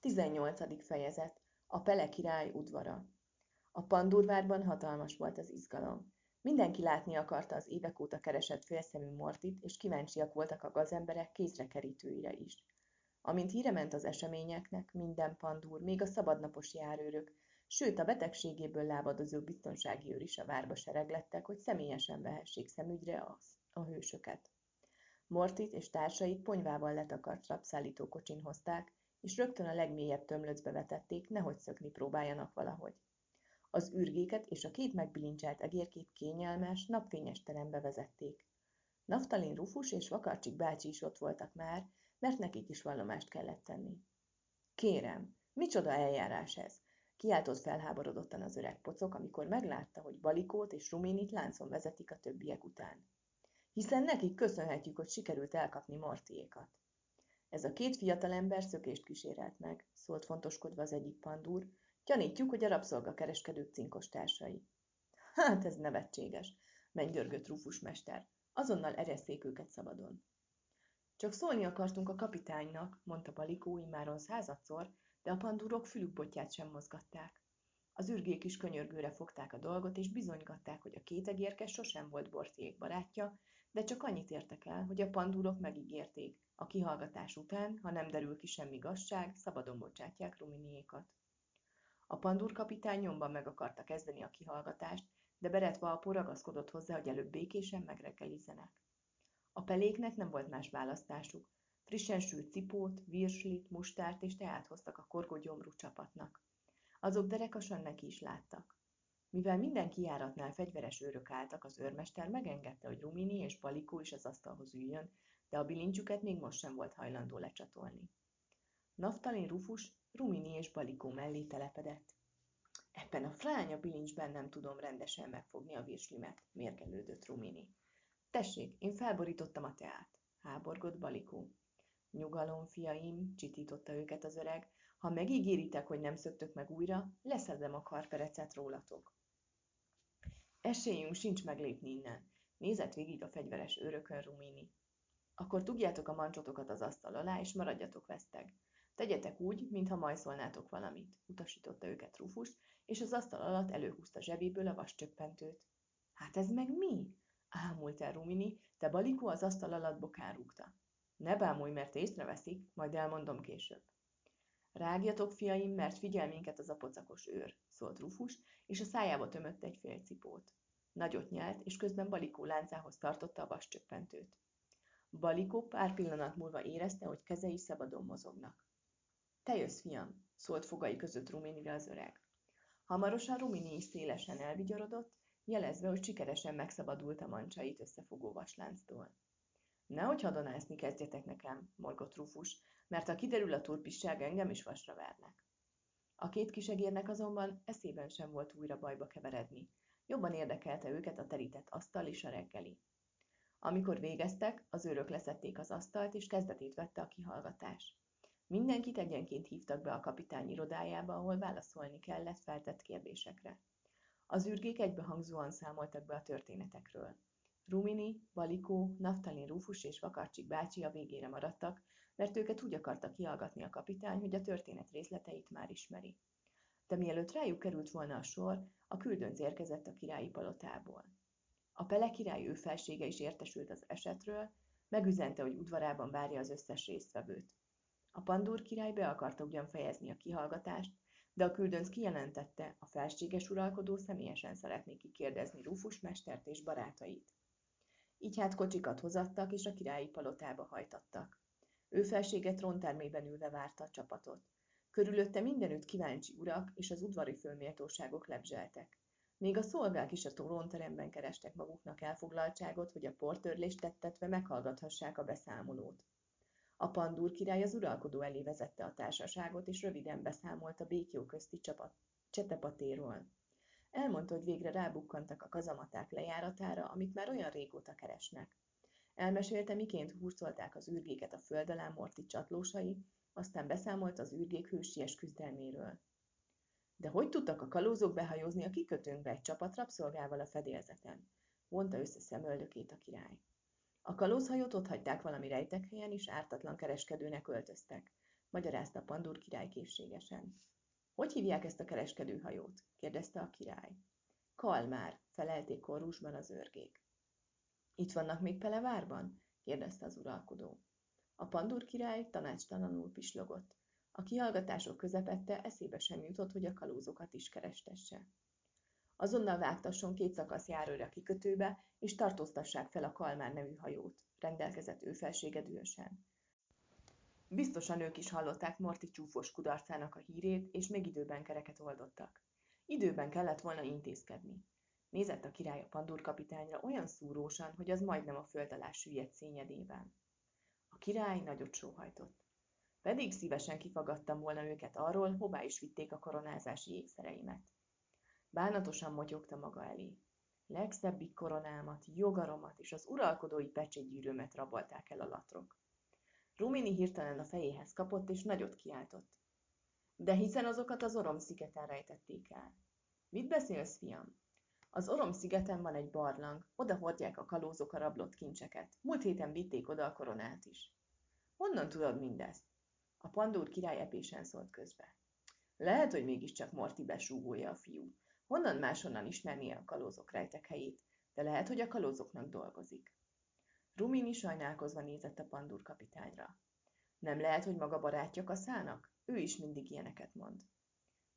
18. fejezet A Pele király udvara A Pandurvárban hatalmas volt az izgalom. Mindenki látni akarta az évek óta keresett félszemű Mortit, és kíváncsiak voltak a gazemberek kézrekerítőire is. Amint híre ment az eseményeknek, minden pandúr, még a szabadnapos járőrök, sőt a betegségéből lábadozó biztonsági őr is a várba sereglettek, hogy személyesen vehessék szemügyre az, a hősöket. Mortit és társait ponyvával letakart rabszállító kocsin hozták, és rögtön a legmélyebb tömlöcbe vetették, nehogy szökni próbáljanak valahogy. Az ürgéket és a két megbilincselt egérkét kényelmes, napfényes terembe vezették. Naftalin Rufus és Vakarcsik bácsi is ott voltak már, mert nekik is vallomást kellett tenni. Kérem, micsoda eljárás ez? Kiáltott felháborodottan az öreg pocok, amikor meglátta, hogy Balikót és Ruminit láncon vezetik a többiek után. Hiszen nekik köszönhetjük, hogy sikerült elkapni Mortiékat. Ez a két fiatalember szökést kísérelt meg, szólt fontoskodva az egyik pandúr, gyanítjuk, hogy a rabszolgakereskedők cinkos társai. Hát ez nevetséges, mennydörgött Rufus mester. Azonnal ereszték őket szabadon. Csak szólni akartunk a kapitánynak, mondta Balikó immáron századszor, de a pandúrok fülükbotját sem mozgatták. Az ürgék is könyörgőre fogták a dolgot, és bizonygatták, hogy a két egérkes sosem volt Bortiék barátja, de csak annyit értek el, hogy a pandúrok megígérték, a kihallgatás után, ha nem derül ki semmi gazság, szabadon bocsátják Ruminiékat. A pandúr kapitány nyomban meg akarta kezdeni a kihallgatást, de Beretva a ragaszkodott hozzá, hogy előbb békésen megreggelizzenek. A peléknek nem volt más választásuk. Frissen sült cipót, virslit, mustárt és teát hoztak a korgogyomrú csapatnak. Azok derekasan neki is láttak. Mivel minden kijáratnál fegyveres őrök álltak, az őrmester megengedte, hogy Rumini és Palikó is az asztalhoz üljön, de a bilincsüket még most sem volt hajlandó lecsatolni. Naftalin Rufus Rumini és Balikó mellé telepedett. Ebben a fránya bilincsben nem tudom rendesen megfogni a virslimet, mérgelődött Rumini. Tessék, én felborítottam a teát, háborgott Balikó. Nyugalom, fiaim, csitította őket az öreg, ha megígéritek, hogy nem szöktök meg újra, leszedem a karperecet rólatok. Esélyünk sincs meglépni innen, nézett végig a fegyveres őrökön Rumini. Akkor tudjátok a mancsotokat az asztal alá, és maradjatok veszteg. Tegyetek úgy, mintha majszolnátok valamit, utasította őket Rufus, és az asztal alatt előhúzta zsebéből a vascsöppentőt. Hát ez meg mi? ámult el Rumini, de Balikó az asztal alatt bokán rúgta. Ne bámulj, mert észreveszik, majd elmondom később. Rágjatok, fiaim, mert figyel minket az a őr, szólt Rufus, és a szájába tömött egy fél cipót. Nagyot nyelt, és közben Balikó láncához tartotta a vascsöppentőt. Balikó pár pillanat múlva érezte, hogy kezei szabadon mozognak. Te jössz, fiam, szólt fogai között Ruminire az öreg. Hamarosan Rumini is szélesen elvigyorodott, jelezve, hogy sikeresen megszabadult a mancsait összefogó vaslánctól. Nehogy hadonászni kezdjetek nekem, morgott Rufus, mert ha kiderül a turpisság, engem is vasra vernek. A két kisegérnek azonban eszében sem volt újra bajba keveredni. Jobban érdekelte őket a terített asztal és a reggeli. Amikor végeztek, az őrök leszették az asztalt, és kezdetét vette a kihallgatás. Mindenkit egyenként hívtak be a kapitány irodájába, ahol válaszolni kellett feltett kérdésekre. Az űrgék egybehangzóan számoltak be a történetekről. Rumini, Balikó, Naftalin Rufus és Vakarcsik bácsi a végére maradtak, mert őket úgy akarta kihallgatni a kapitány, hogy a történet részleteit már ismeri. De mielőtt rájuk került volna a sor, a küldönc érkezett a királyi palotából. A Pele király ő felsége is értesült az esetről, megüzente, hogy udvarában várja az összes résztvevőt. A Pandúr király be akarta ugyan fejezni a kihallgatást, de a küldönc kijelentette, a felséges uralkodó személyesen szeretné kikérdezni Rufus mestert és barátait. Így hát kocsikat hozattak, és a királyi palotába hajtattak. Ő felsége tróntermében ülve várta a csapatot. Körülötte mindenütt kíváncsi urak és az udvari fölméltóságok lebzseltek. Még a szolgák is a trónteremben kerestek maguknak elfoglaltságot, hogy a portörlést tettetve meghallgathassák a beszámolót. A pandúr király az uralkodó elé vezette a társaságot, és röviden beszámolt a békjó közti csapat csetepatéról. Elmondta, hogy végre rábukkantak a kazamaták lejáratára, amit már olyan régóta keresnek. Elmesélte, miként hurcolták az űrgéket a föld alá Morti csatlósai, aztán beszámolt az űrgék hősies küzdelméről. De hogy tudtak a kalózok behajózni a kikötőnkbe egy csapat rabszolgával a fedélzeten? Vonta össze szemöldökét a király. A kalózhajót ott hagyták valami rejtek helyen, és ártatlan kereskedőnek öltöztek. magyarázta Pandúr király készségesen. Hogy hívják ezt a kereskedőhajót? kérdezte a király. Kalmár, felelték korrusban az őrgék. Itt vannak még Pelevárban? kérdezte az uralkodó. A pandúr király tanácstalanul pislogott. A kihallgatások közepette eszébe sem jutott, hogy a kalózokat is kerestesse. Azonnal vágtasson két szakasz járőre kikötőbe, és tartóztassák fel a Kalmár nevű hajót, rendelkezett ő felsége dühösen. Biztosan ők is hallották Morti csúfos kudarcának a hírét, és még időben kereket oldottak. Időben kellett volna intézkedni. Nézett a király a pandúr kapitányra olyan szúrósan, hogy az majdnem a föld alá süllyedt szényedében. A király nagyot sóhajtott. Pedig szívesen kifagadtam volna őket arról, hová is vitték a koronázási ékszereimet. Bánatosan motyogta maga elé. Legszebbik koronámat, jogaromat és az uralkodói pecsétgyűrőmet rabolták el a latrok. Rumini hirtelen a fejéhez kapott, és nagyot kiáltott. De hiszen azokat az Orom szigeten rejtették el. Mit beszélsz, fiam? Az Orom szigeten van egy barlang, oda hordják a kalózok a rablott kincseket. Múlt héten vitték oda a koronát is. Honnan tudod mindezt? A pandúr király epésen szólt közbe. Lehet, hogy mégiscsak Morti besúgója a fiú. Honnan máshonnan ismernie a kalózok rejtek helyét, de lehet, hogy a kalózoknak dolgozik. Rumini sajnálkozva nézett a pandúr kapitányra. Nem lehet, hogy maga barátja kaszának? Ő is mindig ilyeneket mond.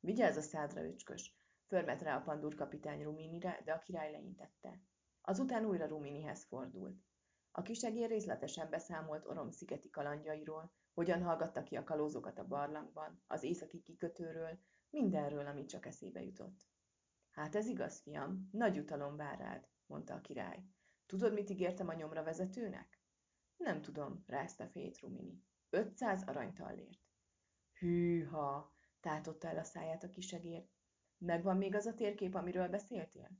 Vigyázz a szádra, öcskös! Förmet rá a pandúr kapitány Ruminire, de a király leintette. Azután újra Ruminihez fordult. A kisegér részletesen beszámolt Orom-szigeti kalandjairól, hogyan hallgatta ki a kalózokat a barlangban, az északi kikötőről, mindenről, ami csak eszébe jutott. Hát ez igaz, fiam, nagy utalom vár rád, mondta a király. Tudod, mit ígértem a nyomra vezetőnek? Nem tudom, rázta fejét Rumini. 500 aranytallért. Hűha, tátotta el a száját a kisegér. Megvan még az a térkép, amiről beszéltél?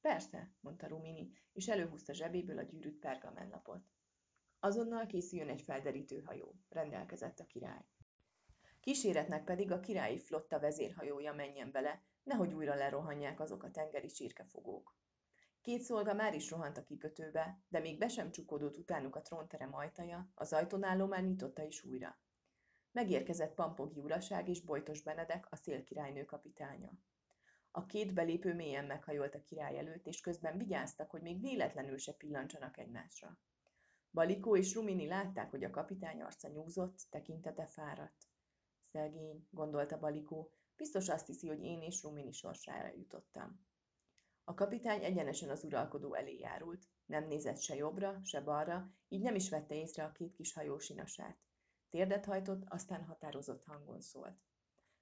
Persze, mondta Rumini, és előhúzta zsebéből a gyűrűt pergamenlapot. Azonnal készüljön egy felderítő hajó, rendelkezett a király. Kíséretnek pedig a királyi flotta vezérhajója menjen bele, nehogy újra lerohanják azok a tengeri csirkefogók. Két szolga már is rohant a kikötőbe, de még be sem csukódott utánuk a trónterem ajtaja, az ajtónáló már nyitotta is újra. Megérkezett Pampogi uraság és Bojtos Benedek, a szélkirálynő kapitánya. A két belépő mélyen meghajolt a király előtt, és közben vigyáztak, hogy még véletlenül se pillancsanak egymásra. Balikó és Rumini látták, hogy a kapitány arca nyúzott, tekintete fáradt. Szegény, gondolta Balikó, biztos azt hiszi, hogy én és Rumini sorsára jutottam. A kapitány egyenesen az uralkodó elé járult, nem nézett se jobbra, se balra, így nem is vette észre a két kis hajó sinasát. Térdet hajtott, aztán határozott hangon szólt.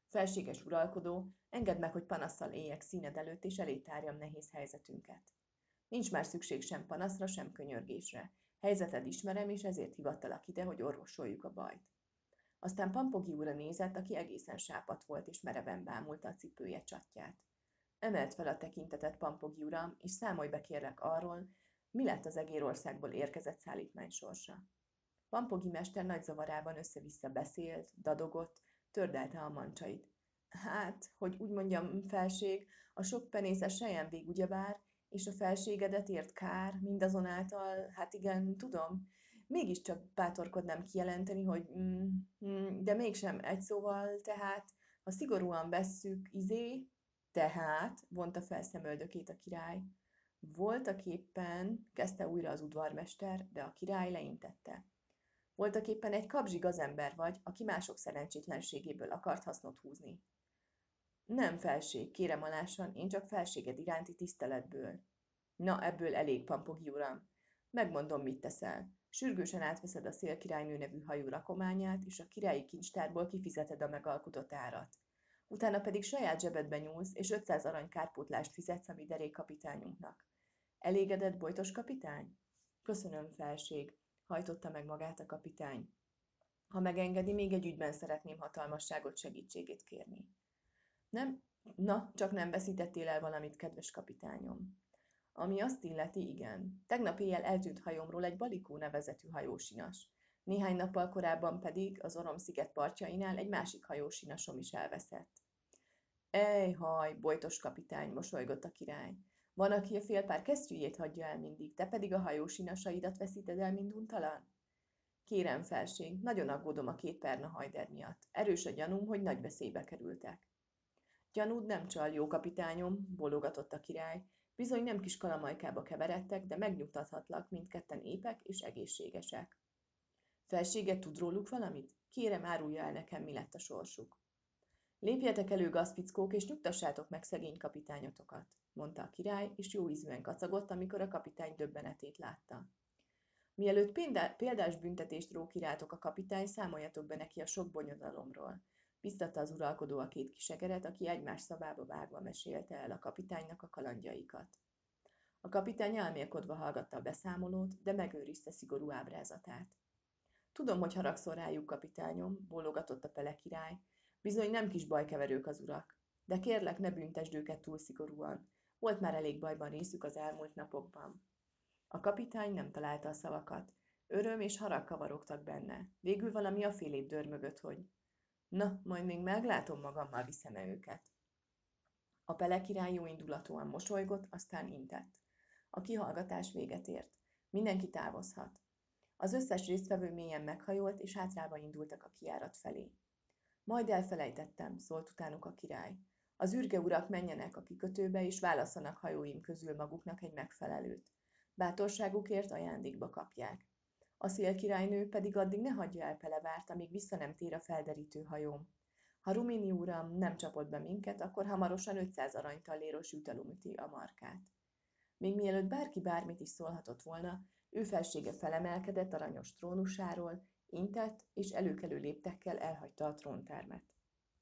Felséges uralkodó, engedd meg, hogy panasszal éljek színed előtt, és elé nehéz helyzetünket. Nincs már szükség sem panaszra, sem könyörgésre. Helyzeted ismerem, és ezért hivattalak ide, hogy orvosoljuk a bajt. Aztán Pampogi úra nézett, aki egészen sápat volt, és mereven bámulta a cipője csatját. Emelt fel a tekintetet Pampogi uram, és számolj be kérlek arról, mi lett az egérországból érkezett szállítmány sorsa. Pampogi mester nagy zavarában össze-vissza beszélt, dadogott, tördelte a mancsait. Hát, hogy úgy mondjam, felség, a sok penészes sejemvég ugyebár, és a felségedet ért kár, mindazonáltal, hát igen, tudom, mégiscsak bátorkodnám kijelenteni, hogy mm, mm, de mégsem egy szóval, tehát, ha szigorúan vesszük, izé, tehát, vonta fel szemöldökét a király, voltak éppen, kezdte újra az udvarmester, de a király leintette. Voltak éppen egy kapzsi gazember vagy, aki mások szerencsétlenségéből akart hasznot húzni. Nem felség, kérem alásan, én csak felséged iránti tiszteletből. Na, ebből elég, Pampogi uram. Megmondom, mit teszel. Sürgősen átveszed a szélkirálynő nevű hajó rakományát, és a királyi kincstárból kifizeted a megalkotott árat. Utána pedig saját zsebedbe nyúlsz, és 500 arany kárpótlást fizetsz a mi kapitányunknak. Elégedett, bojtos kapitány? Köszönöm, felség, hajtotta meg magát a kapitány. Ha megengedi, még egy ügyben szeretném hatalmasságot segítségét kérni. Nem? Na, csak nem veszítettél el valamit, kedves kapitányom. Ami azt illeti, igen. Tegnap éjjel eltűnt hajómról egy Balikó nevezetű hajósinas. Néhány nappal korábban pedig az Orom-sziget partjainál egy másik hajósinasom is elveszett. Haj, bojtos kapitány, mosolygott a király. Van, aki a félpár kesztyűjét hagyja el mindig, te pedig a hajósinasaidat veszíted el minduntalan? Kérem, felség, nagyon aggódom a két perna hajder miatt. Erős a gyanúm, hogy nagy veszélybe kerültek. Gyanúd nem csal, jó kapitányom, bólogatott a király. Bizony nem kis kalamajkába keveredtek, de megnyugtathatlak, mindketten épek és egészségesek. Felsége tud róluk valamit? Kérem, árulja el nekem, mi lett a sorsuk. Lépjetek elő, gazpickók, és nyugtassátok meg szegény kapitányotokat, mondta a király, és jó ízűen kacagott, amikor a kapitány döbbenetét látta. Mielőtt példás büntetést ró kirátok a kapitány, számoljatok be neki a sok bonyodalomról. Biztatta az uralkodó a két kisegeret, aki egymás szabába vágva mesélte el a kapitánynak a kalandjaikat. A kapitány elmélkodva hallgatta a beszámolót, de megőrizte szigorú ábrázatát. Tudom, hogy haragszol rájuk, kapitányom, bólogatott a pele király. Bizony nem kis bajkeverők az urak. De kérlek, ne büntesd őket túl szigorúan. Volt már elég bajban részük az elmúlt napokban. A kapitány nem találta a szavakat. Öröm és harag kavarogtak benne. Végül valami a félébb dörmögött, hogy na, majd még meglátom magammal viszem -e őket. A pele király jó indulatúan mosolygott, aztán intett. A kihallgatás véget ért. Mindenki távozhat. Az összes résztvevő mélyen meghajolt, és hátrába indultak a kiárat felé. Majd elfelejtettem, szólt utánuk a király. Az űrge urak menjenek a kikötőbe, és válaszanak hajóim közül maguknak egy megfelelőt. Bátorságukért ajándékba kapják. A szélkirálynő pedig addig ne hagyja el Pelevárt, amíg vissza nem tér a felderítő hajóm. Ha Rumini uram nem csapott be minket, akkor hamarosan 500 aranytalléros ütelumüti a markát. Még mielőtt bárki bármit is szólhatott volna, ő felsége felemelkedett aranyos trónusáról, intett, és előkelő léptekkel elhagyta a tróntermet.